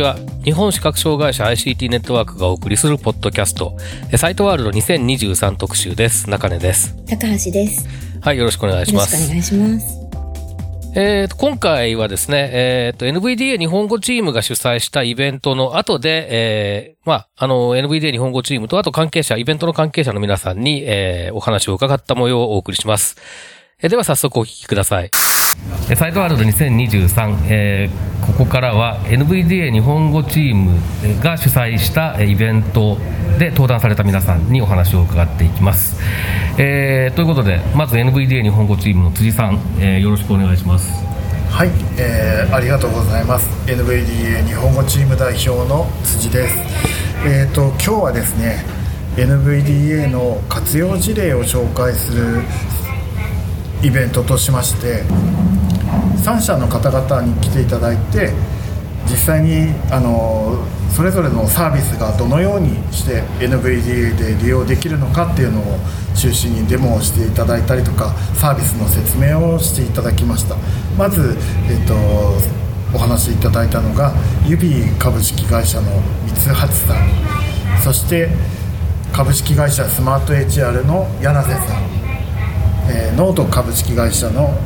ちは。日本視覚障害者 ICT ネットワークがお送りするポッドキャスト、えサイトワールド2023特集です。中根です。高橋です。はい、よろしくお願いしよろます。しくお願いします。えーと、今回はですね、えーと、NVDA 日本語チームが主催したイベントの後で、えーまあ、あの、NVDA 日本語チームと、あと関係者、イベントの関係者の皆さんに、えーお話を伺った模様をお送りします。えーでは早速お聞きください。えサイトワールド2023、えーここからは NVDA 日本語チームが主催したえイベントで登壇された皆さんにお話を伺っていきます。えーということで、まず NVDA 日本語チームの辻さん、えーよろしくお願いします。はい、えーありがとうございます NVDA 日本語チーム代表の辻ですえっ、と今日はですね NVDA の活用事例を紹介するイベントとしまして3社の方々に来ていただいて実際にあのそれぞれのサービスがどのようにして NVDA で利用できるのかっていうのを中心にデモをしていただいたりとかサービスの説明をしていただきました。まず、えっとお話しいただいたのがユビー株式会社の三橋さん。そして株式会社スマート HR の柳瀬さん。えーノート株式会社の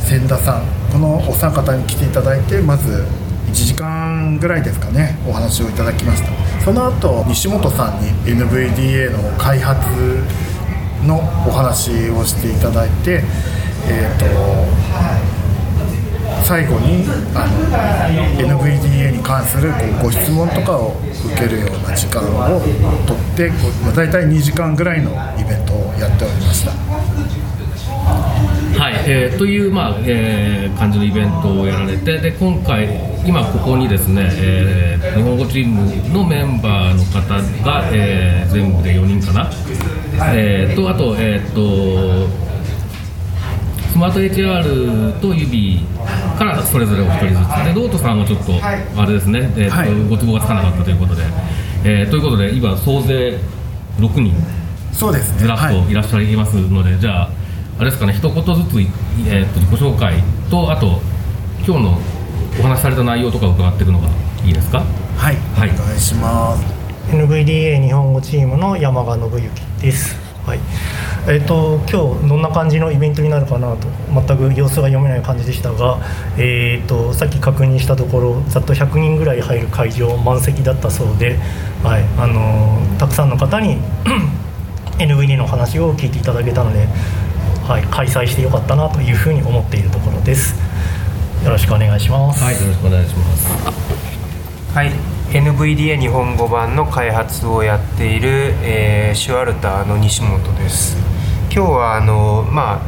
千田さんこのお三方に来ていただいてまず1時間ぐらいですかねお話をいただきました。その後西本さんに NVDA の開発のお話をしていただいてえっ、と最後にあの NVDA に関するこうご質問とかを受けるような時間をとって大体2時間ぐらいのイベントをやっておりました。はい、えーという、まあえー感じのイベントをやられてで今回今ここにですね、えー日本語チームのメンバーの方が、えー全部で4人かな、えーとあと,、えー、とスマート HR と指からそれぞれお一人ずつ。でロートさんはちょっとあれですね、えーとはい。ご都合がつかなかったということで、えーということで今総勢6人。そうですね。ずらっはい。といらっしゃいますので、じゃあ、あれですかね、一言ずつ、いえー、と自己紹介と、あと、今日のお話しされた内容とかを伺っていくのがいいですか？はい、はいお願いします NVDA 日本語チームの山賀信之です。はい。えっ、と今日どんな感じのイベントになるかなと全く様子が読めない感じでしたが、えっ、とさっき確認したところざっと100人ぐらい入る会場満席だったそうで、はい。あのーたくさんの方に NVD の話を聞いていただけたので、はい、開催してよかったなというふうに思っているところです。よろしくお願いします。はい、よろしくお願いします。はい、NVDA 日本語版の開発をやっている、えーシュアルターの西本です今日はあのまあ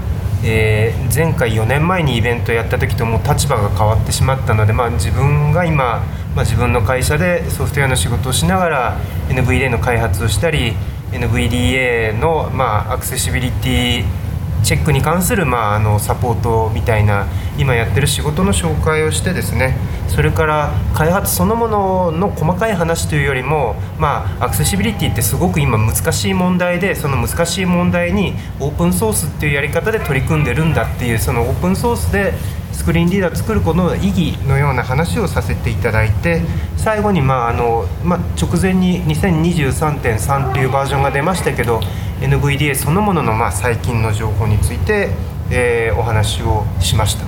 えー前回4年前にイベントやった時ともう立場が変わってしまったので、まあ、自分が今、まあ、自分の会社でソフトウェアの仕事をしながら NVDA の開発をしたり NVDA の、まあ、アクセシビリティチェックに関する、まあ、あのサポートみたいな今やってる仕事の紹介をしてですねそれから開発そのものの細かい話というよりも、まあ、アクセシビリティってすごく今難しい問題でその難しい問題にオープンソースっていうやり方で取り組んでるんだっていうそのオープンソースでスクリーンリーダー作ることの意義のような話をさせていただいて最後に、まああのまあ、直前に2023.3というバージョンが出ましたけど NVDA そのものの、まあ、最近の情報について、えーお話をしました。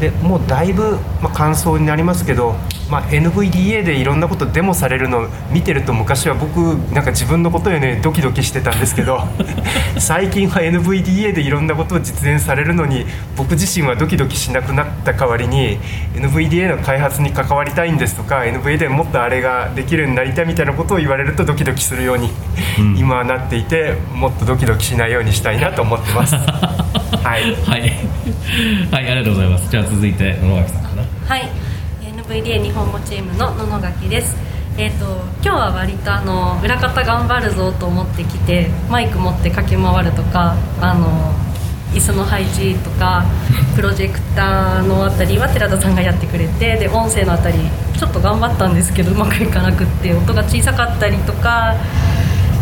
でもうだいぶ、ま、感想になりますけど、まあ、NVDA でいろんなことデモされるのを見てると昔は僕なんか自分のことよねドキドキしてたんですけど 最近は NVDA でいろんなことを実現されるのに僕自身はドキドキしなくなった代わりに NVDA の開発に関わりたいんですとか NVDA でもっとあれができるようになりたいみたいなことを言われるとドキドキするように、今はなっていてもっとドキドキしないようにしたいなと思ってます。はいはい。はい、ありがとうございます。じゃあ続いて、野々垣さんかな。はい NVDA 日本語チームの野々垣です。えー、と今日は割とあの裏方頑張るぞと思ってきてマイク持って駆け回るとかあの椅子の配置とか プロジェクターのあたりは寺田さんがやってくれてで音声のあたりちょっと頑張ったんですけどうまくいかなくって音が小さかったりとか、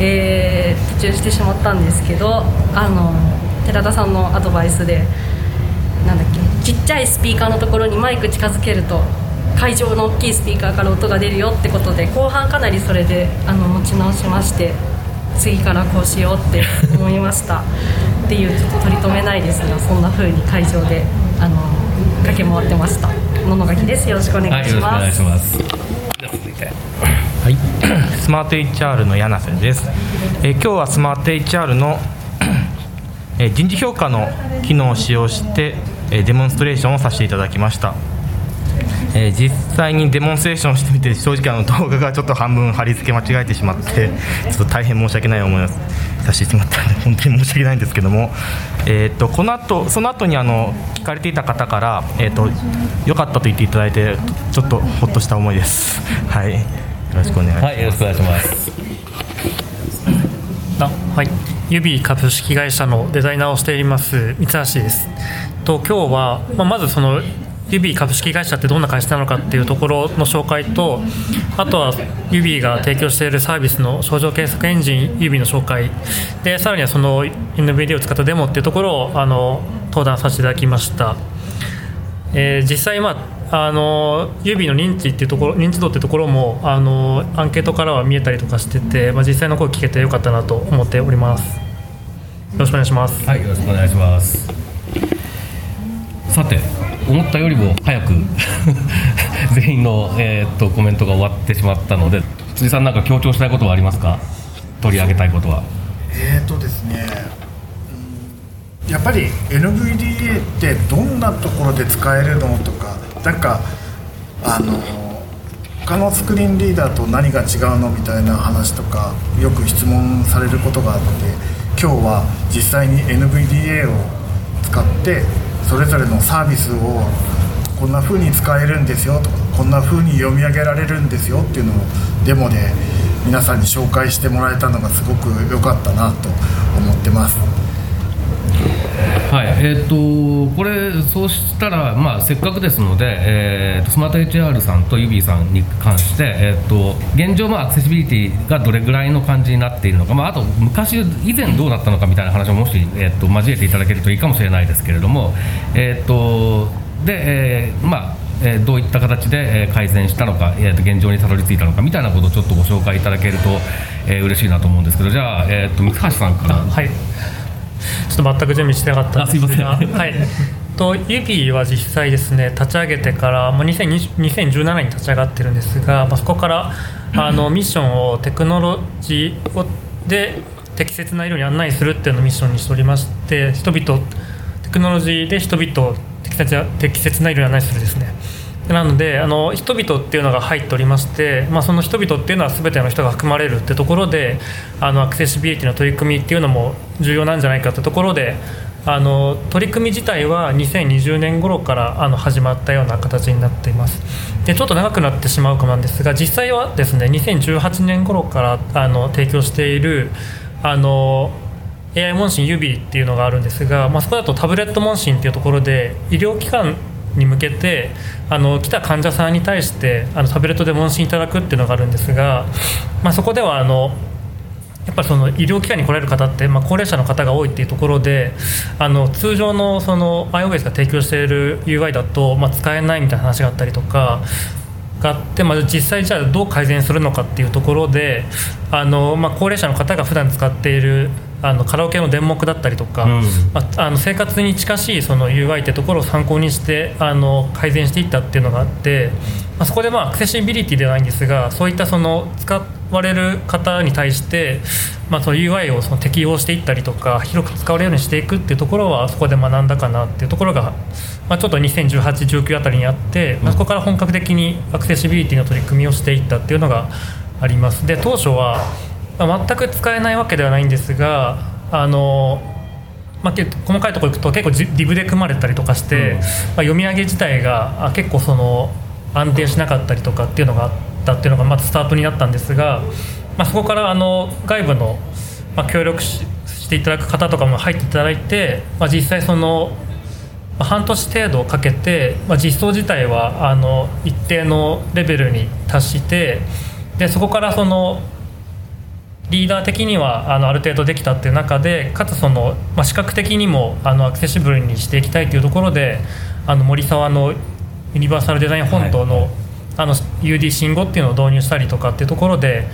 えー途中してしまったんですけどあの寺田さんのアドバイスでなんだっけちっちゃいスピーカーのところにマイク近づけると会場の大きいスピーカーから音が出るよってことで後半かなりそれであの持ち直しまして次からこうしようって思いました。っていうちょっと取り留めないですがそんな風に会場であの駆け回ってました。野々垣です。よろしくお願はいい、しよろしくお願いますします。じゃあ続いて。はい、スマート HR の柳瀬です、えー今日はスマート HR の、えー人事評価の機能を使用して、えーデモンストレーションをさせていただきました、えー実際にデモンストレーションしてみて正直あの動画がちょっと半分貼り付け間違えてしまって ちょっと大変申し訳ない思いをさせてしまったので本当に申し訳ないんですけども、えー、とこの後その後にあの聞かれていた方から、えー、と良かったと言っていただいてちょっとほっとした思いです。はいよろしくお願いします。はい、よろしくお願いします。あはい、ユビー株式会社のデザイナーをしています三橋です。と今日は、まあ、まずそのユビー株式会社ってどんな会社なのかっていうところの紹介とあとはユビーが提供しているサービスの症状検索エンジンユビーの紹介でさらにはその NVD を使ったデモっていうところをあの登壇させていただきました。えー実際、まあ、あの指の認知っていうところ認知度っていうところもあのアンケートからは見えたりとかしてて、まあ、実際の声聞けてよかったなと思っておりますよろしくお願いしますはい、よろしくお願いします。さて、思ったよりも早く 全員の、えーっとコメントが終わってしまったので、辻さんなんか強調したいことはありますか？取り上げたいことは。えーとですねやっぱり NVDA ってどんなところで使えるのとかなんかあの他のスクリーンリーダーと何が違うのみたいな話とかよく質問されることがあって今日は実際に NVDA を使ってそれぞれのサービスをこんな風に使えるんですよとかこんな風に読み上げられるんですよっていうのをデモで皆さんに紹介してもらえたのがすごく良かったなと思ってます。はい、えーっとこれそうしたらまあせっかくですので、えーとスマート HR さんとユビーさんに関してえーっと現状まあアクセシビリティがどれぐらいの感じになっているのか、まああと昔以前どうなったのかみたいな話ももしえーっと交えていただけるといいかもしれないですけれども、えーとで、えーまあえどういった形でえ改善したのか、えー、と現状にたどり着いたのかみたいなことをちょっとご紹介いただけると、えー嬉しいなと思うんですけどじゃあ、えー、と三橋さんから。はい。ちょっと全く準備してなかったんですがあすいません。はい。とユビは実際ですね立ち上げてから、まあ、2020 2017年に立ち上がってるんですが、まあ、そこからあの ミッションをテクノロジーをで適切な色に案内するっていうのをミッションにしておりまして人々テクノロジーで人々を適切な適切な色に案内するですねなのであの人々っていうのが入っておりまして、まあ、その人々っていうのは全ての人が含まれるってところであのアクセシビリティの取り組みっていうのも重要なんじゃないかってところであの取り組み自体は2020年頃からあの始まったような形になっています。でちょっと長くなってしまうかなんですが実際はですね2018年頃からあの提供しているあの AI 問診指っていうのがあるんですが、まあ、そこだとタブレット問診っていうところで医療機関に向けてあの来た患者さんに対してあのタブレットで問診いただくっていうのがあるんですが、まあ、そこではあのやっぱその医療機関に来られる方って、まあ、高齢者の方が多いっていうところであの通常のその iOS が提供している UI だと、まあ、使えないみたいな話があったりとかがあって、まあ、実際じゃあどう改善するのかっていうところであの、まあ、高齢者の方が普段使っているあのカラオケの電目だったりとか、うんまあ、あの生活に近しいその UI ってところを参考にしてあの改善していったっていうのがあって、まあ、そこでまあアクセシビリティではないんですがそういったその使われる方に対して、まあ、その UI をその適用していったりとか広く使われるようにしていくっていうところはそこで学んだかなっていうところが、まあ、ちょっと2018、19あたりにあって、まあ、そこから本格的にアクセシビリティの取り組みをしていったっていうのがあります。で当初はまあ全く使えないわけではないんですがあのまあ、細かいところいくと結構じリブで組まれたりとかして、まあ、読み上げ自体があ結構その安定しなかったりとかっていうのがあったっていうのがまずスタートになったんですが、まあ、そこからあの外部の、まあ、協力ししていただく方とかも入っていただいて、まあ、実際その、まあ、半年程度かけて、まあ、実装自体はあの一定のレベルに達してでそこからそのリーダー的にはあのある程度できたっていう中でかつその、まあ、視覚的にもあのアクセシブルにしていきたいというところであの森沢のユニバーサルデザイン本島の,、あの UD 信号っていうのを導入したりとかっていうところで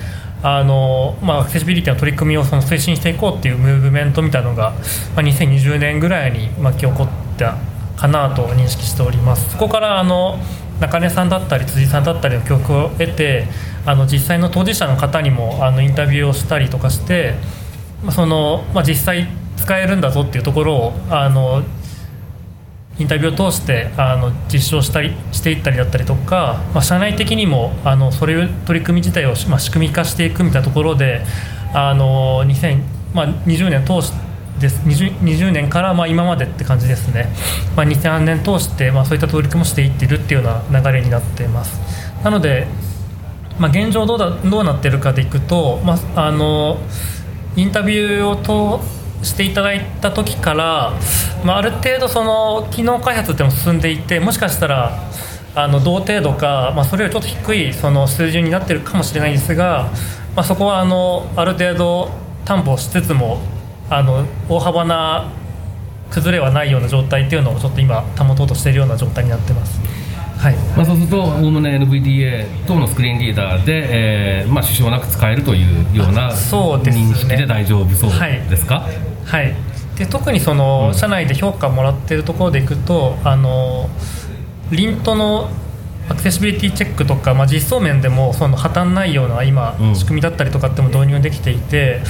あの、まあ、アクセシビリティの取り組みをその推進していこうっていうムーブメントみたいなのが、まあ、2020年ぐらいに巻き起こったかなと認識しております。そこからあの中根さんだったり辻さんだったりの教訓を得てあの実際の当事者の方にもあのインタビューをしたりとかしてその、まあ、実際使えるんだぞっていうところをあのインタビューを通してあの実証したりしていったりだったりとか、まあ、社内的にもあのそれを取り組み自体を、まあ、仕組み化していくみたいなところであの2020、まあ、年通してです。20, 20年からまあ今までって感じですね、まあ、2003年通してまあそういった取り組みをしていってるっていうような流れになっています。なので、まあ、現状どうだどうなってるかでいくと、まあ、あのインタビューを通していただいた時から、まあ、ある程度その機能開発ってのも進んでいてもしかしたらあの同程度か、まあ、それよりちょっと低いその水準になってるかもしれないんですが、まあ、そこはあのある程度担保しつつもあの大幅な崩れはないような状態っていうのをちょっと今保とうとしているような状態になってます。はい。まあ、そうすると、おおむね NVDA 等のスクリーンリーダーで、えーまあ、支障なく使えるというような認識で大丈夫そうですか、はい、で特にその、社内で評価もらっているところでいくとあのリントのアクセシビリティチェックとか、まあ、実装面でもその破綻ないような今、うん。仕組みだったりとかっても導入できていて、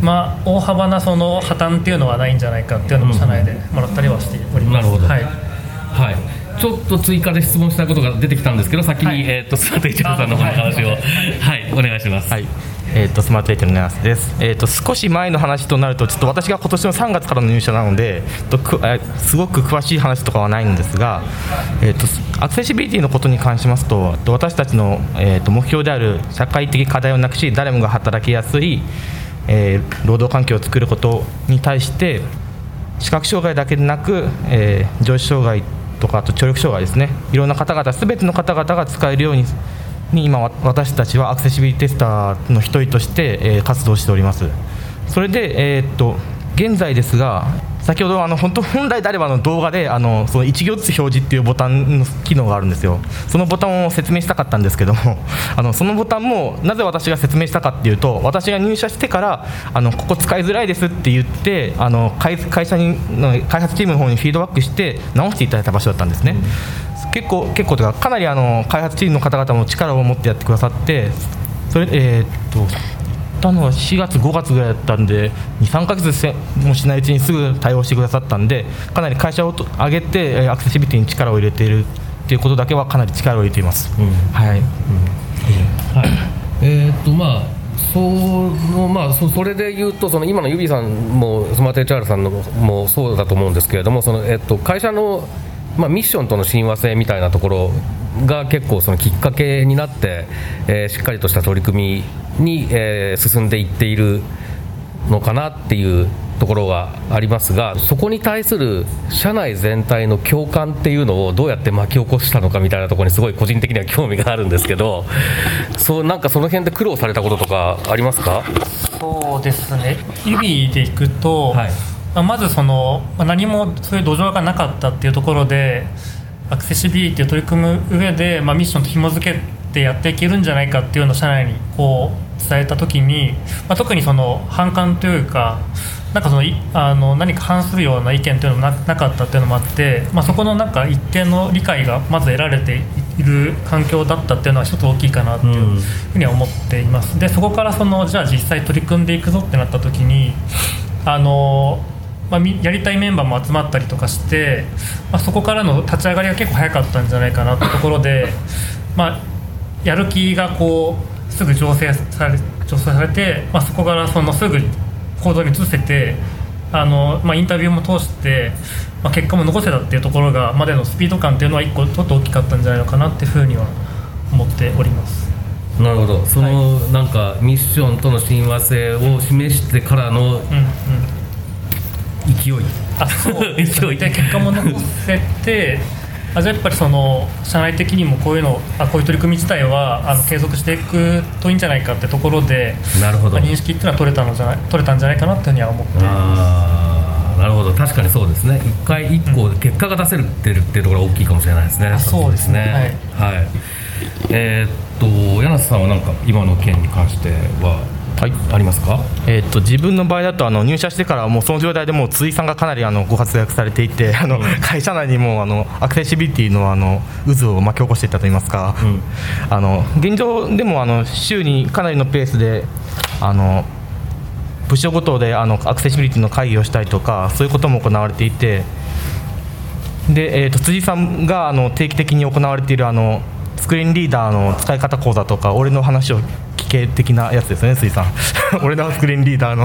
まあ、大幅なその破綻っていうのはないんじゃないかっていうのも社内でもらったりはしております。なるほど。はい。はい、ちょっと追加で質問したいことが出てきたんですけど、先に、はいえー、と佐藤一郎さんの方の話を、あはい、お願いします。はい。えー、とスマートエイトのナースです、えー、と少し前の話となるとちょっと私が今年の3月からの入社なのでとくえーすごく詳しい話とかはないんですが、えー、とアクセシビリティのことに関しますとと私たちの、えー、と目標である社会的課題をなくし誰もが働きやすい、えー労働環境を作ることに対して視覚障害だけでなく、えー上肢障害とかあと聴力障害ですねいろんな方々全ての方々が使えるようにに今私たちはアクセシビリテスターの一人として、えー活動しております。それで、えーっと現在ですが先ほどあの本当本来であればあの動画であのその1行ずつ表示っていうボタンの機能があるんですよ。そのボタンを説明したかったんですけども あのそのボタンもなぜ私が説明したかっていうと私が入社してからあのここ使いづらいですって言ってあの会会社にの開発チームの方にフィードバックして直していただいた場所だったんですね、結構結構というかかなりあの開発チームの方々も力を持ってやってくださってそれえーっとったのは4月、5月ぐらいだったんで、2、3ヶ月せもしないうちにすぐ対応してくださったんで、かなり会社をと上げて、えーアクセシビリティに力を入れているっていうことだけは、かなり力を入れています。はい、はい、えーっとまあそのまあ、そそれで言うとその今のユビさんもスマート HR さんのもそうだと思うんですけれどもその、えっと、会社の、まあ、ミッションとの親和性みたいなところが結構そのきっかけになって、えーしっかりとした取り組みに、えー進んでいっているのかなっていうところがありますがそこに対する社内全体の共感っていうのをどうやって巻き起こしたのかみたいなところにすごい個人的には興味があるんですけどそうなんかその辺で苦労されたこととかありますか？そうですね。指でいくと、はいまあまずそのまあ何もそういう土壌がなかったっていうところでアクセシビリティを取り組む上で、まあ、ミッションと紐付けてやっていけるんじゃないかっていうのを社内にこう伝えた時に、まあ、特にその反感というかなんかそのいあの何か反するような意見というのもななかったっていうのもあって、まあ、そこのなんか一定の理解がまず得られている環境だったっていうのは一つ大きいかなっていうふうには思っています。でそこからそのじゃあ実際取り組んでいくぞってなった時にあのまあ、みやりたいメンバーも集まったりとかして、まあ、そこからの立ち上がりが結構早かったんじゃないかなってところで、まあ、やる気がこうすぐ醸成され醸成されて、まあ、そこからそのすぐ行動に移せてあの、まあ、インタビューも通して、まあ、結果も残せたっていうところがまでのスピード感っていうのは一個ちょっと大きかったんじゃないのかなっていうふうには思っております。なるほど。その、なんかミッションとの親和性を示してからのうんうん勢い。あそう。勢い。で結果も残せてあじゃあやっぱりその社内的にもこういうのあこういう取り組み自体はあの継続していくといいんじゃないかってところで、なるほど。まあ認識っていうのは取れたのじゃない取れたんじゃないかなっていうふうには思っています。なるほど。確かにそうですね。一回一個で結果が出せるってるっていうところが大きいかもしれないですね、あそうですね。はい、えーっと柳瀬さんはなんか今の件に関してははい。ありますか、えー、と自分の場合だとあの入社してからはもうその状態でもう辻さんがかなりあのご活躍されていてあの、会社内にもあのアクセシビリティのあの渦を巻き起こしていったといいますか、うん。あの現状でもあの週にかなりのペースであの部署ごとであのアクセシビリティの会議をしたりとかそういうことも行われていてで、えー、と辻さんがあの定期的に行われているあのスクリーンリーダーの使い方講座とか俺の話を聞け的なやつですね辻さん。俺のスクリーンリーダーの。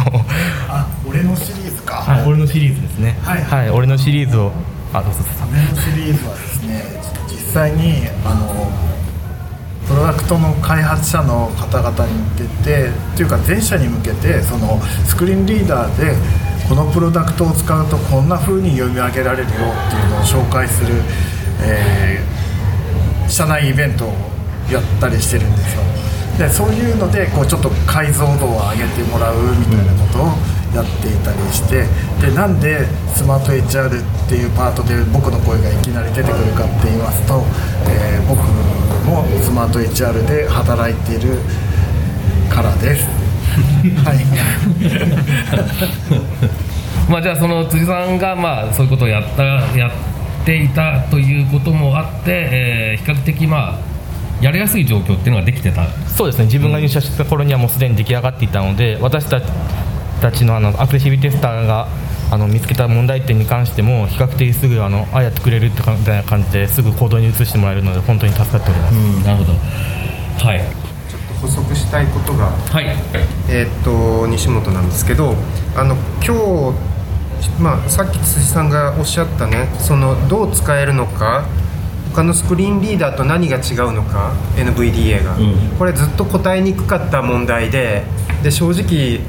あ俺のシリーズか、はい、俺のシリーズですね。はい。俺のシリーズを。あどうぞ俺のシリーズはですね実際にあのプロダクトの開発者の方々に向けてっていうか全社に向けてそのスクリーンリーダーでこのプロダクトを使うとこんな風に読み上げられるよっていうのを紹介する、えー社内イベントをやったりしてるんですよでそういうのでこうちょっと解像度を上げてもらうみたいなことをやっていたりしてでなんでスマート HR っていうパートで僕の声がいきなり出てくるかって言いますと、えー僕もスマート HR で働いているからです。はい まあじゃあその辻さんがまあそういうことをやったやっていたということもあって、えー比較的まあやりやすい状況っていうのができてた。そうですね。自分が入社した頃にはもうすでに出来上がっていたので私たちたちのあのアクセシビリティテスターがあの見つけた問題点に関しても比較的すぐあのあやってくれるってかみたいな感じですぐ行動に移してもらえるので本当に助かっております、うんなるほど。はい。補足したいことがはい。えーっと西本なんですけどあの今日、まあ、さっき辻さんがおっしゃったねそのどう使えるのか他のスクリーンリーダーと何が違うのか？NVDA が、うん。これずっと答えにくかった問題でで正直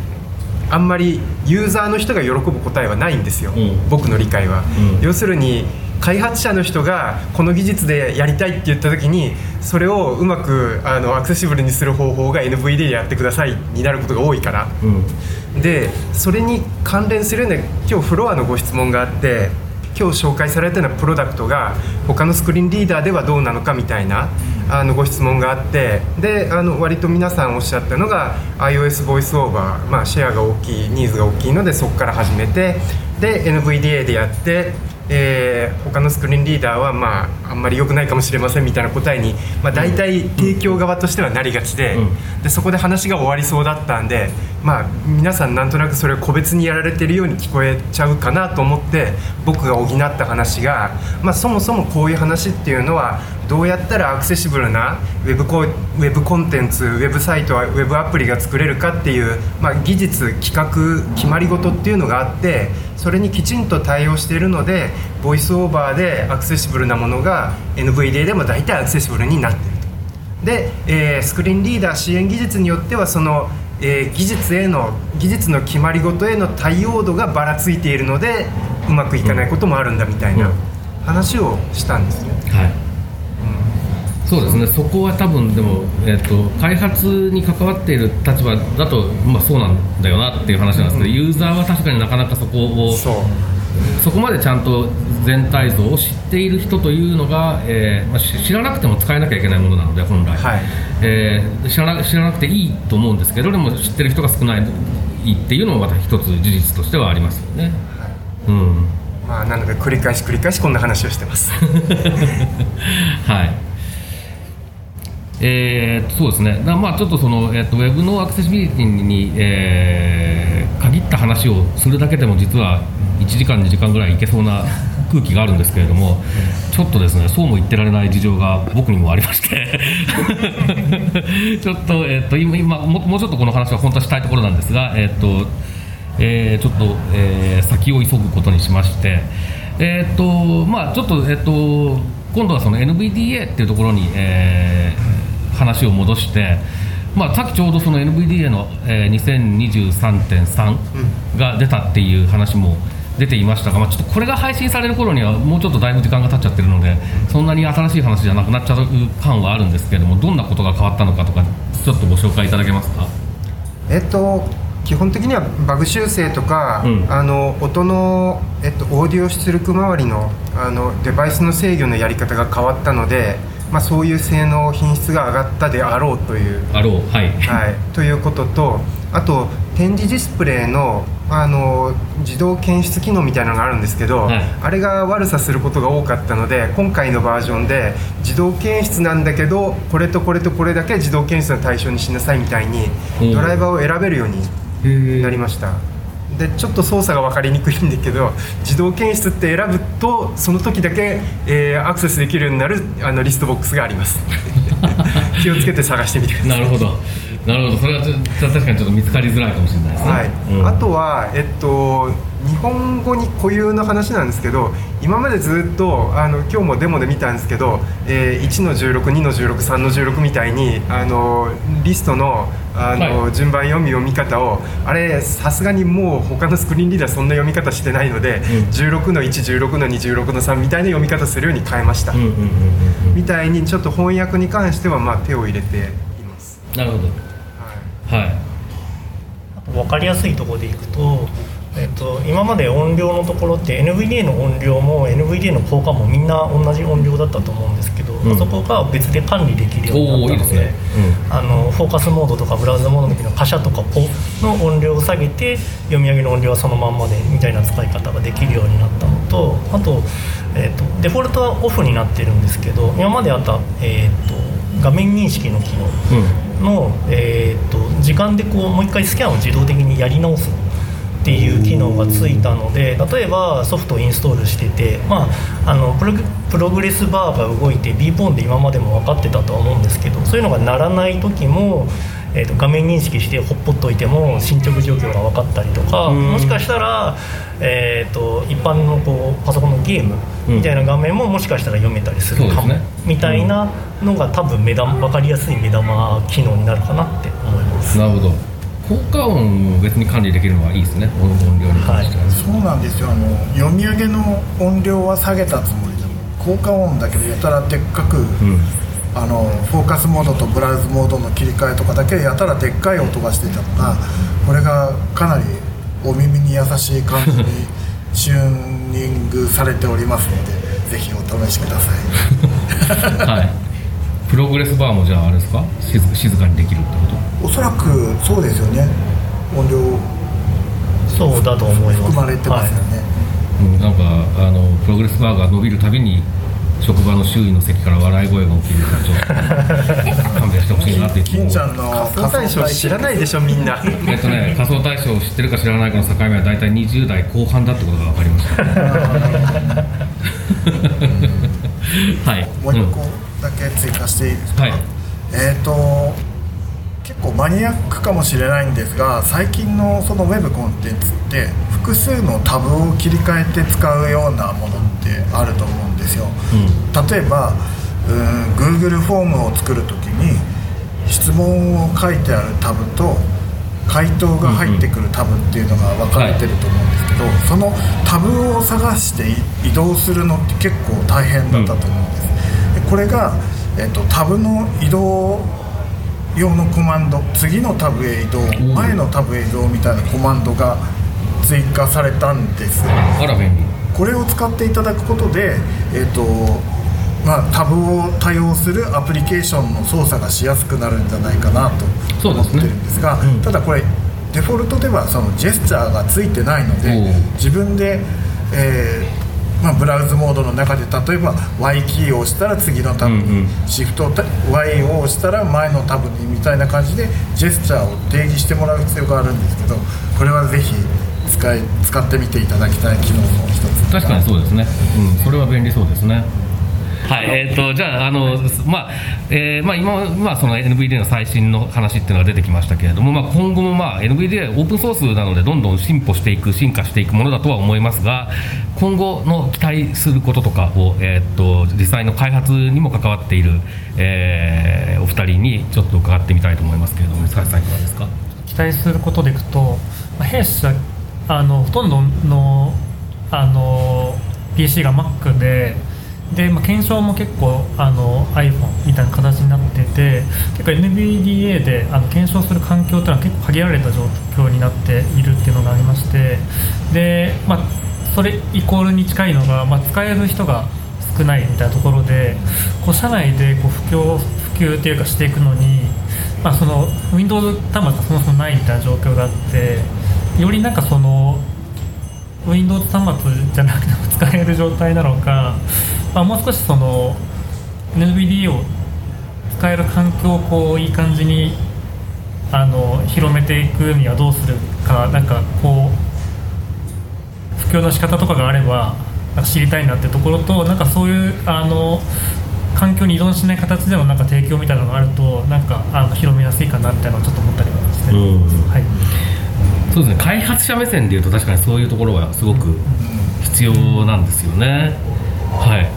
あんまりユーザーの人が喜ぶ答えはないんですよ、うん。僕の理解は、うん。要するに開発者の人がこの技術でやりたいって言った時にそれをうまくあのアクセシブルにする方法が NVD でやってくださいになることが多いから。うん。でそれに関連するような今日フロアのご質問があって今日紹介されたようなプロダクトが他のスクリーンリーダーではどうなのかみたいなあのご質問があってであの割と皆さんおっしゃったのが iOS ボイスオーバー、まあ、シェアが大きいニーズが大きいのでそこから始めてで NVDA でやってえー他のスクリーンリーダーは、まあ、あんまり良くないかもしれませんみたいな答えに、まあ、大体提供側としてはなりがちで,、うん。でそこで話が終わりそうだったんで、まあ、皆さんなんとなくそれを個別にやられてるように聞こえちゃうかなと思って僕が補った話が、まあ、そもそもこういう話っていうのはどうやったらアクセシブルなウェブコウェブコンテンツウェブサイトウェブアプリが作れるかっていう、まあ、技術企画決まり事っていうのがあってそれにきちんと対応しているのでボイスオーバーでアクセシブルなものが NVDA でも大体アクセシブルになっていると。で、えースクリーンリーダー支援技術によってはその、えー技術への技術の決まり事への対応度がばらついているのでうまくいかないこともあるんだみたいな話をしたんですね。はい、そうですね。そこは多分でも、えっと開発に関わっている立場だと、まあ、そうなんだよなっていう話なんですけど、ユーザーは確かになかなかそこをそこまでちゃんと全体像を知っている人というのが、えーまあ、し知らなくても使えなきゃいけないものなので本来、はい。えー知らな知らなくていいと思うんですけどでも知ってる人が少ないっていうのもまた一つ事実としてはありますよね。うん。まあなので繰り返し繰り返しこんな話をしてます。はい。えー、そうですね、だまあちょっとその、えー、とウェブのアクセシビリティに、えー限った話をするだけでも実は1時間、2時間ぐらいいけそうな 空気があるんですけれども、ちょっとですねそうも言ってられない事情が僕にもありまして、ちょっと,、えー、と今今も、もうちょっとこの話は本当はしたいところなんですが、えーとえーちょっと、えー先を急ぐことにしまして、えーとまあ、ちょっと,、えーっと今度はその NVDA っていうところに、えー話を戻して、まあ、さっきちょうどその NVDA の、えー2023.3が出たっていう話も出ていましたが、まあ、ちょっとこれが配信される頃にはもうちょっとだいぶ時間が経っちゃってるのでそんなに新しい話じゃなくなっちゃう感はあるんですけれどもどんなことが変わったのかとかちょっとご紹介いただけますか？えっと基本的にはバグ修正とか、うん。あの音の、えっと、オーディオ出力周りのあのデバイスの制御のやり方が変わったので、まあ、そういう性能品質が上がったであろうという。あろうはい。はい、ということとあと展示ディスプレイのあの自動検出機能みたいなのがあるんですけど、はい。あれが悪さすることが多かったので今回のバージョンで自動検出なんだけどこれとこれとこれだけ自動検出の対象にしなさいみたいにうん。ドライバーを選べるようにへなりました。でちょっと操作が分かりにくいんだけど自動検出って選ぶとその時だけ、えーアクセスできるようになるあのリストボックスがあります。気をつけて探してみてください。なるほどなるほど。それはちょ確かにちょっと見つかりづらいかもしれないですね、はい。うん。あとは、えっと、日本語に固有の話なんですけど今までずっとあの今日もデモで見たんですけど、えー1の162の163の16みたいにあのリストのあの、はい。順番読み読み方をあれさすがにもう他のスクリーンリーダーそんな読み方してないので、16の116の216の3みたいな読み方するように変えました、うんうんうんうん。みたいにちょっと翻訳に関してはまあ手を入れています。なるほどはい。はい分かりやすいところでいくと,、えっと今まで音量のところって NVDA の音量も NVDA の効果もみんな同じ音量だったと思うんですけど、ん。そこが別で管理できるようになったのでおーいいですね。あのフォーカスモードとかブラウザモードの時のカシャとかポの音量を下げて読み上げの音量はそのまんまでみたいな使い方ができるようになったのとあと,、えっとデフォルトはオフになってるんですけど今まであった、えっと画面認識の機能うん。の、えー、と時間でこうもう一回スキャンを自動的にやり直すっていう機能がついたので例えばソフトをインストールしてて、まあ、あのプログレスバーが動いて B ポンで今までも分かってたとは思うんですけどそういうのが鳴らない時も、えー、と画面認識してほっぽっといても進捗状況が分かったりとかうん。もしかしたら、えー、と一般のこうパソコンのゲームみたいな画面ももしかしたら読めたりするかも、ね。みたいなのが多分目玉分かりやすい目玉機能になるかなって思います。なるほど。効果音を別に管理できるのはいいですね。音音量に関しては。ね、そうなんですよ。あの読み上げの音量は下げたつもりでも効果音だけでやたらでっかく、うん。あのフォーカスモードとブラウズモードの切り替えとかだけやたらでっかい音がしてたのがこれがかなりお耳に優しい感じにチューニングされておりますのでぜひお試しください。はい。プログレスバーもじゃああれですか？静静かにできるってこおそらくそうですよね。音量そうだと思います。含まれてますよね、と、うん、なんかあのプログレスバーが伸びるたびに職場の周囲の席から笑い声が起きるからちょっと勘弁してほしいなって金ちゃんの仮想対象知らないでしょみんなえっとね、仮想対象を知ってるか知らないかの境目は大体20代後半だってことが分かりました。はい。もう一個だけ追加していいですか、はい。えっ、と結構マニアックかもしれないんですが最近のそのウェブコンテンツって複数のタブを切り替えて使うようなものってあると思うんですよ、例えばうん Google フォームを作る時に質問を書いてあるタブと回答が入ってくるタブっていうのが分かれてると思うんですけど、そのタブを探して移動するのって結構大変だったと思うんです、でこれが、えっとタブの移動用のコマンド次のタブへ移動ん。前のタブへ移動みたいなコマンドが追加されたんです。あら便利。これを使っていただくことで、えっとまあ、タブを多用するアプリケーションの操作がしやすくなるんじゃないかなと思ってそうですね。るんですがただこれデフォルトではそのジェスチャーがついてないので自分で、えーまあ、ブラウズモードの中で例えば Y キーを押したら次のタブに、うんうん。シフト Y を押したら前のタブにみたいな感じでジェスチャーを定義してもらう必要があるんですけどこれはぜひ使い使ってみていただきたい機能の一つ確かにそうですね。うん、それは便利そうですね。はい、えっ、と、じゃあ、あの、まあ、えーまあ、今、まあ、その NVDA の最新の話っていうのが出てきましたけれども、まあ、今後も、まあ、NVDA オープンソースなので、どんどん進歩していく、進化していくものだとは思いますが。今後の期待することとかを、えっ、と、実際の開発にも関わっている。えーお二人にちょっと伺ってみたいと思いますけれども、塚地さんいかがですか？期待することでいくと、まあ弊社あのほとんどのあの PC が Mac でで、まあ、検証も結構あの iPhone みたいな形になってて結構 NVDA であの検証する環境というのは結構限られた状況になっているっていうのがありましてで、まあ、それイコールに近いのが、まあ、使える人が少ないみたいなところでこう社内でこう普及普及っていうかしていくのに、まあ、その Windows 端末がそもそもないみたいな状況があってよりなんかその Windows 端末じゃなくても使える状態なのか、まあ、もう少しその NVDA を使える環境をこういい感じにあの広めていくにはどうするかなんかこう普及の仕方とかがあれば知りたいなってところとなんかそういうあの環境に依存しない形でのなんか提供みたいなのがあるとなんかあの広めやすいかなみたいなのをちょっと思ったりはして。ます、はいそうですね。開発者目線でいうと確かにそういうところはすごく必要なんですよね。はい。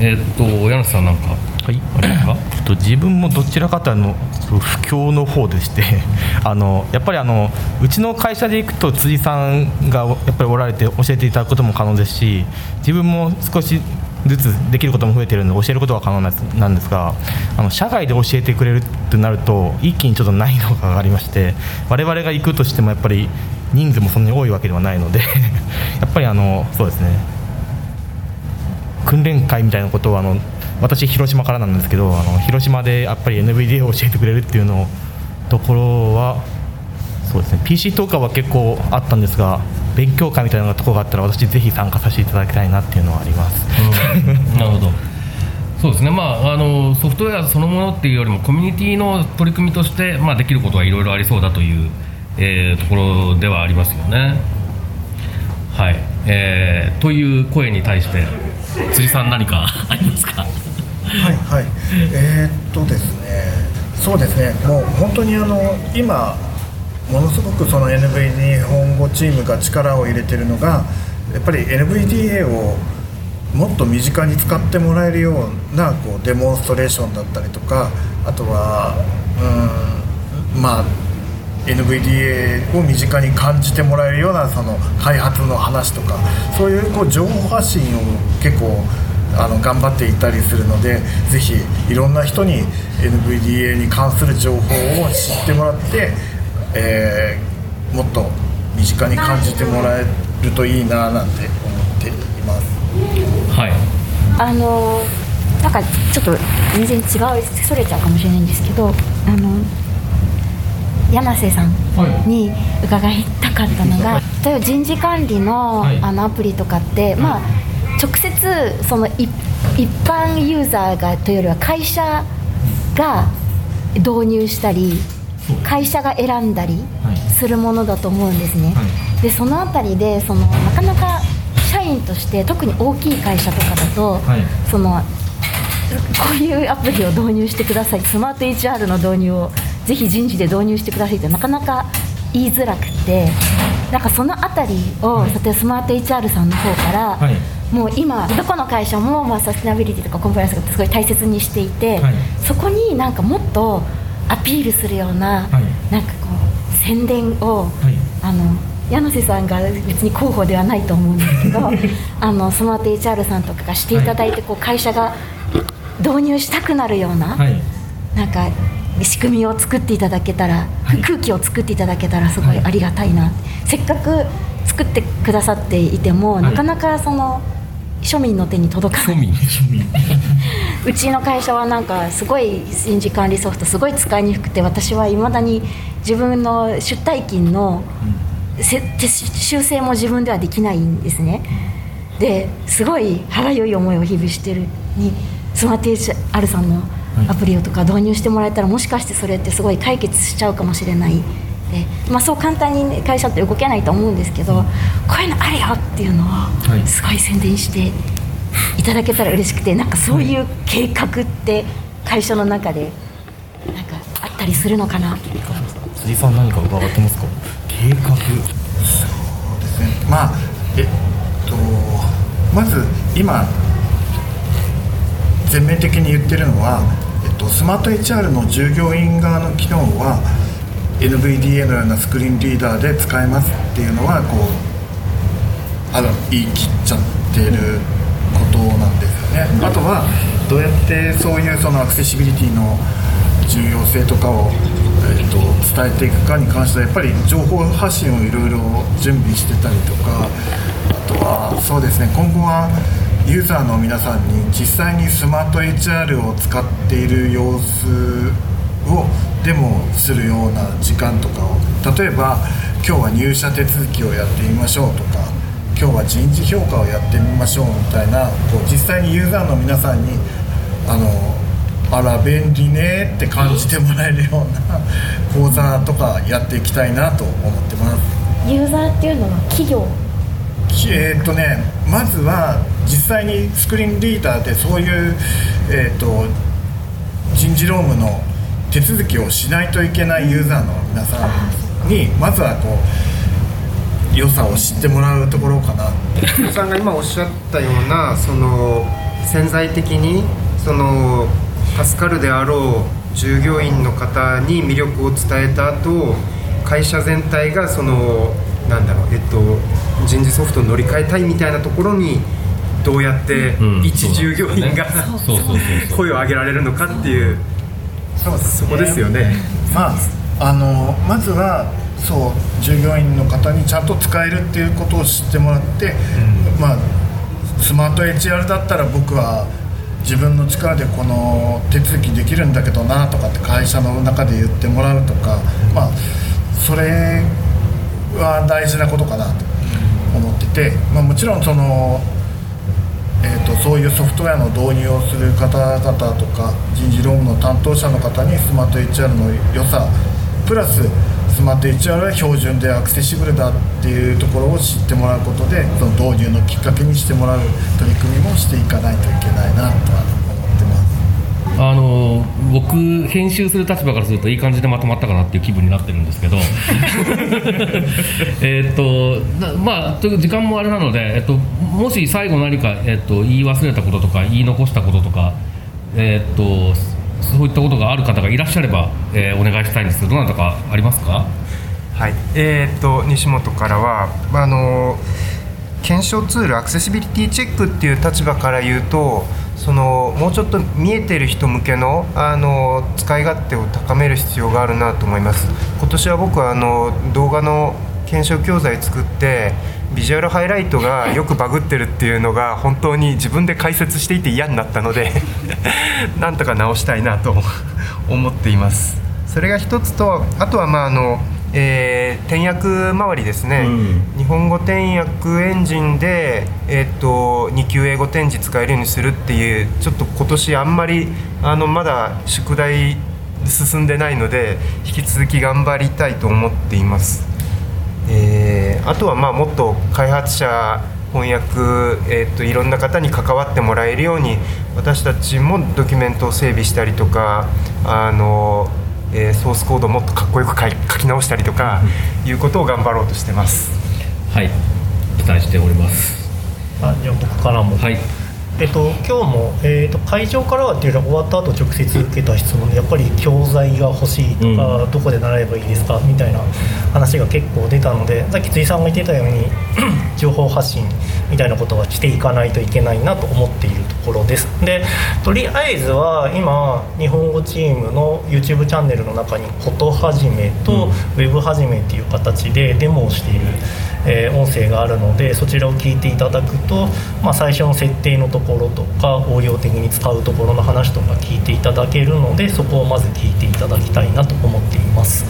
えーっと柳瀬さんなんかはい。ありますか？えっと自分もどちらかというとあの不況の方でして あのやっぱりあのうちの会社で行くと辻さんがやっぱりおられて教えていただくことも可能ですし自分も少しずつできることも増えているので教えることは可能なんですがあの社外で教えてくれるってなると一気にちょっと難易度が上がりまして我々が行くとしてもやっぱり人数もそんなに多いわけではないので やっぱりあのそうですね。訓練会みたいなことをあの私広島からなんですけどあの広島でやっぱり NVDA を教えてくれるっていうのところはそうですね。PC トーカーは結構あったんですが勉強会みたいなところがあったら私ぜひ参加させていただきたいなっていうのはあります、なるほど。そうですね、まあ、あのソフトウェアそのものっていうよりもコミュニティの取り組みとして、まあ、できることはいろいろありそうだという、えーところではありますよね。はい、えーという声に対して辻さん何か ありますか？はいはい。えーっとですね。そうですね。もう本当にあの今ものすごくその NV 日本語チームが力を入れてるのがやっぱり NVDA をもっと身近に使ってもらえるようなこうデモンストレーションだったりとかあとはうんまあ NVDA を身近に感じてもらえるようなその開発の話とかそういうこう情報発信を結構あの頑張っていたりするのでぜひいろんな人に NVDA に関する情報を知ってもらって、えーもっと身近に感じてもらえるといいななんて思っています。はい。あのなんかちょっと全然違うそれちゃうかもしれないんですけどあの柳瀬さんに伺いたかったのが、例えば人事管理の,、はい。あのアプリとかって、まあ直接その一一般ユーザーがというよりは会社が導入したり会社が選んだりするものだと思うんですね、でそのあたりでそのなかなか社員として特に大きい会社とかだと、はい。そのこういうアプリを導入してください。スマート HR の導入をぜひ人事で導入してくださいってなかなか言いづらくてなんかそのあたりを、例えばスマート HR さんの方から、はい。もう今どこの会社も、まあ、サステナビリティとかコンプライアンスがすごい大切にしていて、はい。そこになんかもっとアピールするような、はい。なんかこう宣伝を、はい。あの柳瀬さんが別に広報ではないと思うんですけど あのスマート HR さんとかがしていただいて、こう会社が導入したくなるような、はい。なんか仕組みを作っていただけたら、はい。空気を作っていただけたらすごいありがたいな、せっかく作ってくださっていても、い。なかなかその庶民の手に届かないうちの会社はなんかすごい人事管理ソフトすごい使いにくくて私はいまだに自分の出退勤の修正も自分ではできないんですね。ですごい歯がゆい思いを日々してるにスマート HR さんのアプリをとか導入してもらえたらもしかしてそれってすごい解決しちゃうかもしれない。で、まあ、そう簡単にね会社って動けないと思うんですけどこういうのあるよっていうのをい。すごい宣伝していただけたら嬉しくてなんかそういう計画って会社の中でなんかあったりするのかな？辻さん何か伺ってますか？計画。そうですね。まあえっとまず今全面的に言ってるのは、えっと、スマート HR の従業員側の機能は NVDA のようなスクリーンリーダーで使えますっていうのはこうあの言い切っちゃってることなんですよね。あとはどうやってそういうそのアクセシビリティの重要性とかを、えっと伝えていくかに関してはやっぱり情報発信をいろいろ準備してたりとかあとはそうですね今後はユーザーの皆さんに実際にスマート HR を使っている様子をデモするような時間とかを例えば今日は入社手続きをやってみましょうとか今日は人事評価をやってみましょうみたいなこう実際にユーザーの皆さんにあのあら便利ねって感じてもらえるような講座とかやっていきたいなと思ってます。ユーザーっていうのは企業？えーっとね、まずは実際にスクリーンリーダーでそういう、えーっと人事労務の手続きをしないといけないユーザーの皆さんにまずはこう良さを知ってもらうところかな。福さんが今おっしゃったようなその潜在的にその助かるであろう従業員の方に魅力を伝えた後会社全体がそのなんだろうえっと人事ソフトを乗り換えたいみたいなところにどうやってうん。一従業員が、そうそうそうそう声を上げられるのかっていうそこですよね。まああのまずはそう従業員の方にちゃんと使えるっていうことを知ってもらって、まあスマート HR だったら僕は自分の力でこの手続きできるんだけどなとかって会社の中で言ってもらうとかまあそれは大事なことかなと思ってて、まあ、もちろんそのえー、とそういうソフトウェアの導入をする方々とか人事労務の担当者の方にスマート HR の良さプラススマート HR は標準でアクセシブルだっていうところを知ってもらうことでその導入のきっかけにしてもらう取り組みもしていかないといけないなとは思ってます。あの僕編集する立場からするといい感じでまとまったかなっていう気分になってるんですけど えーっとなまあという時間もあれなので、えっと、もし最後何か、えっと、言い忘れたこととか言い残したこととか、えーっとそういったことがある方がいらっしゃれば、えーお願いしたいんですけどどなたかありますか？はい、えーっと西本からはまあの検証ツールアクセシビリティチェックっていう立場から言うとそのもうちょっと見えてる人向けのあの使い勝手を高める必要があるなと思います。今年は僕はあの動画の検証教材作ってビジュアルハイライトがよくバグってるっていうのが本当に自分で解説していて嫌になったので なんとか直したいなと思っています。それが一つとあとはまああの、えー転訳周りですね、日本語転訳エンジンで、えー、と2級英語転字使えるようにするっていうちょっと今年あんまりあのまだ宿題進んでないので引き続き頑張りたいと思っています。えーあとはまあもっと開発者翻訳、えー、といろんな方に関わってもらえるように私たちもドキュメントを整備したりとかあの、えーソースコードをもっとかっこよく書き直したりとかいうことを頑張ろうとしてます。はい。期待しております。あじゃあ僕からも、はいえっと、今日も、えっと、会場からはっていうよりは終わった後直接受けた質問でやっぱり教材が欲しいとか、どこで習えばいいですかみたいな話が結構出たのでさっき辻さんが言ってたように 情報発信みたいなことはしていかないといけないなと思っているところですでとりあえずは今日本語チームの YouTube チャンネルの中に「ことはじめ」と「ウェブはじめ」っていう形でデモをしている、えー音声があるのでそちらを聞いていただくと、まあ、最初の設定のところとか応用的に使うところの話とか聞いていただけるのでそこをまず聞いていただきたいなと思っています。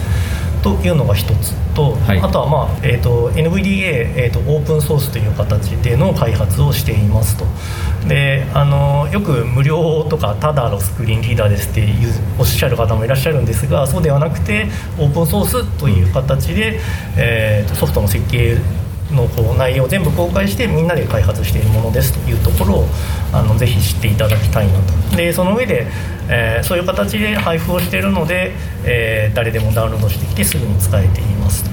というのが一つと、はい。あとは、まあえー、と NVDA、えー、とオープンソースという形での開発をしていますと。であのよく無料とかただのスクリーンリーダーですっていうおっしゃる方もいらっしゃるんですがそうではなくてオープンソースという形で、えーとソフトの設計のこう内容を全部公開してみんなで開発しているものですというところをあのぜひ知っていただきたいなと。でその上で、えー、そういう形で配布をしているので、えー、誰でもダウンロードしてきてすぐに使えています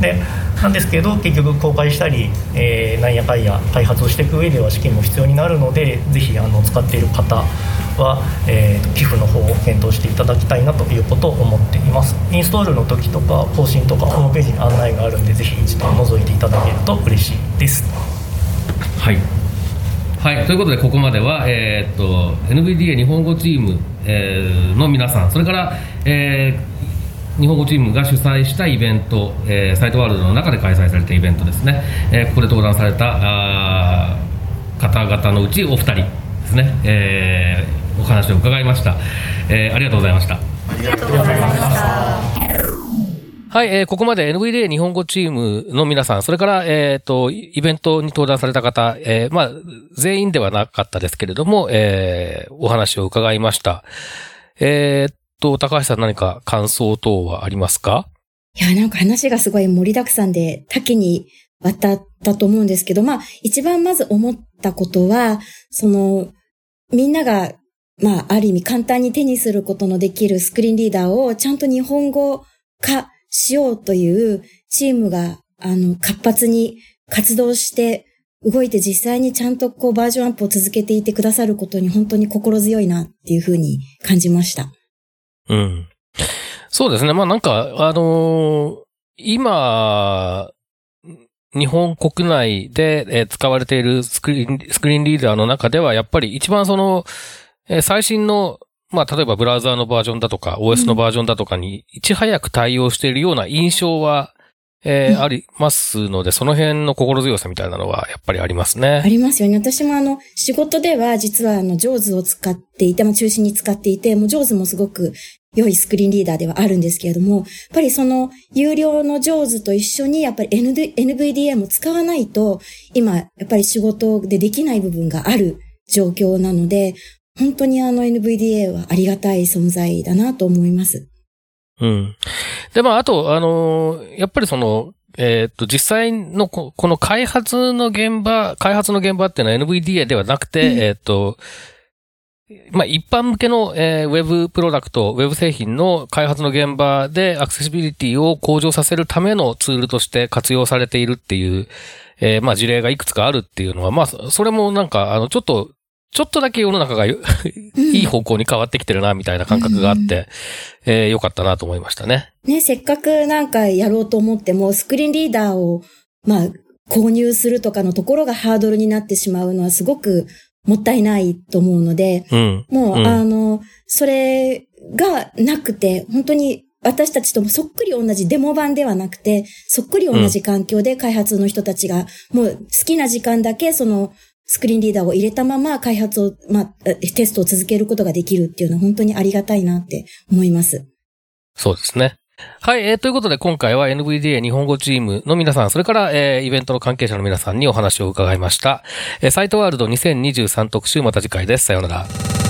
でなんですけど結局公開したり、えー、なんやかんや開発をしていく上では資金も必要になるのでぜひあの使っている方は、えー、寄付の方を検討していただきたいなということを思っています。インストールの時とか更新とかホームページに案内があるんでぜひ一度覗いていただけると嬉しいです。はい。はい、ということでここまでは、えー、っと NVDA 日本語チーム、えー、の皆さんそれから、えー、日本語チームが主催したイベント、えー、サイトワールドの中で開催されたイベントですね、えー、ここで登壇されたあ方々のうちお二人ですね、えー、お話を伺いました、えー、ありがとうございました。ありがとうございました。はい、えー、ここまで NVDA 日本語チームの皆さん、それから、えっ、ー、と、イベントに登壇された方、えー、まあ、全員ではなかったですけれども、えー、お話を伺いました。えー、っと、高橋さん何か感想等はありますか？いや、なんか話がすごい盛りだくさんで、多岐に渡ったと思うんですけど、まあ、一番まず思ったことは、その、みんながまあ、ある意味簡単に手にすることのできるスクリーンリーダーをちゃんと日本語化しようというチームが、あの、活発に活動して動いて実際にちゃんとこうバージョンアップを続けていてくださることに本当に心強いなっていうふうに感じました。うん。そうですね。まあなんか、あのー、今、日本国内で使われているスクリーン、スクリーンリーダーの中では、やっぱり一番その、えー、最新の、まあ、例えばブラウザーのバージョンだとか、OS のバージョンだとかに、いち早く対応しているような印象は、えー、うん、ありますので、その辺の心強さみたいなのはやっぱりありますね。ありますよね。私もあの、仕事では実はあの、ジョーズを使っていて、まあ、中心に使っていて、もうジョーズもすごく良いスクリーンリーダーではあるんですけれども、やっぱりその、有料のジョーズと一緒に、やっぱり NVDA も使わないと、今、やっぱり仕事でできない部分がある状況なので、本当にあの NVDA はありがたい存在だなと思います。うん。で、まあ、あと、あのー、やっぱりその、えっ、と、実際のこの開発の現場、開発の現場っていうのは NVDA ではなくて、うん、えっ、と、まあ、一般向けの、えー、ウェブプロダクト、ウェブ製品の開発の現場でアクセシビリティを向上させるためのツールとして活用されているっていう、えー、まあ、事例がいくつかあるっていうのは、まあ、それもなんか、あの、ちょっとちょっとだけ世の中がいい方向に変わってきてるな、みたいな感覚があって、うん、えー、よかったなと思いましたね。ね、せっかくなんかやろうと思っても、スクリーンリーダーを、まあ、購入するとかのところがハードルになってしまうのはすごくもったいないと思うので、うん、もう、うん、あの、それがなくて、本当に私たちともそっくり同じデモ版ではなくて、そっくり同じ環境で開発の人たちが、もう好きな時間だけそのスクリーンリーダーを入れたまま開発を、まあ、テストを続けることができるっていうのは本当にありがたいなって思います。そうですね。はい、えー、ということで今回は NVDA 日本語チームの皆さん、それから、えー、イベントの関係者の皆さんにお話を伺いました。えー、サイトワールド2023特集また次回です。さようなら。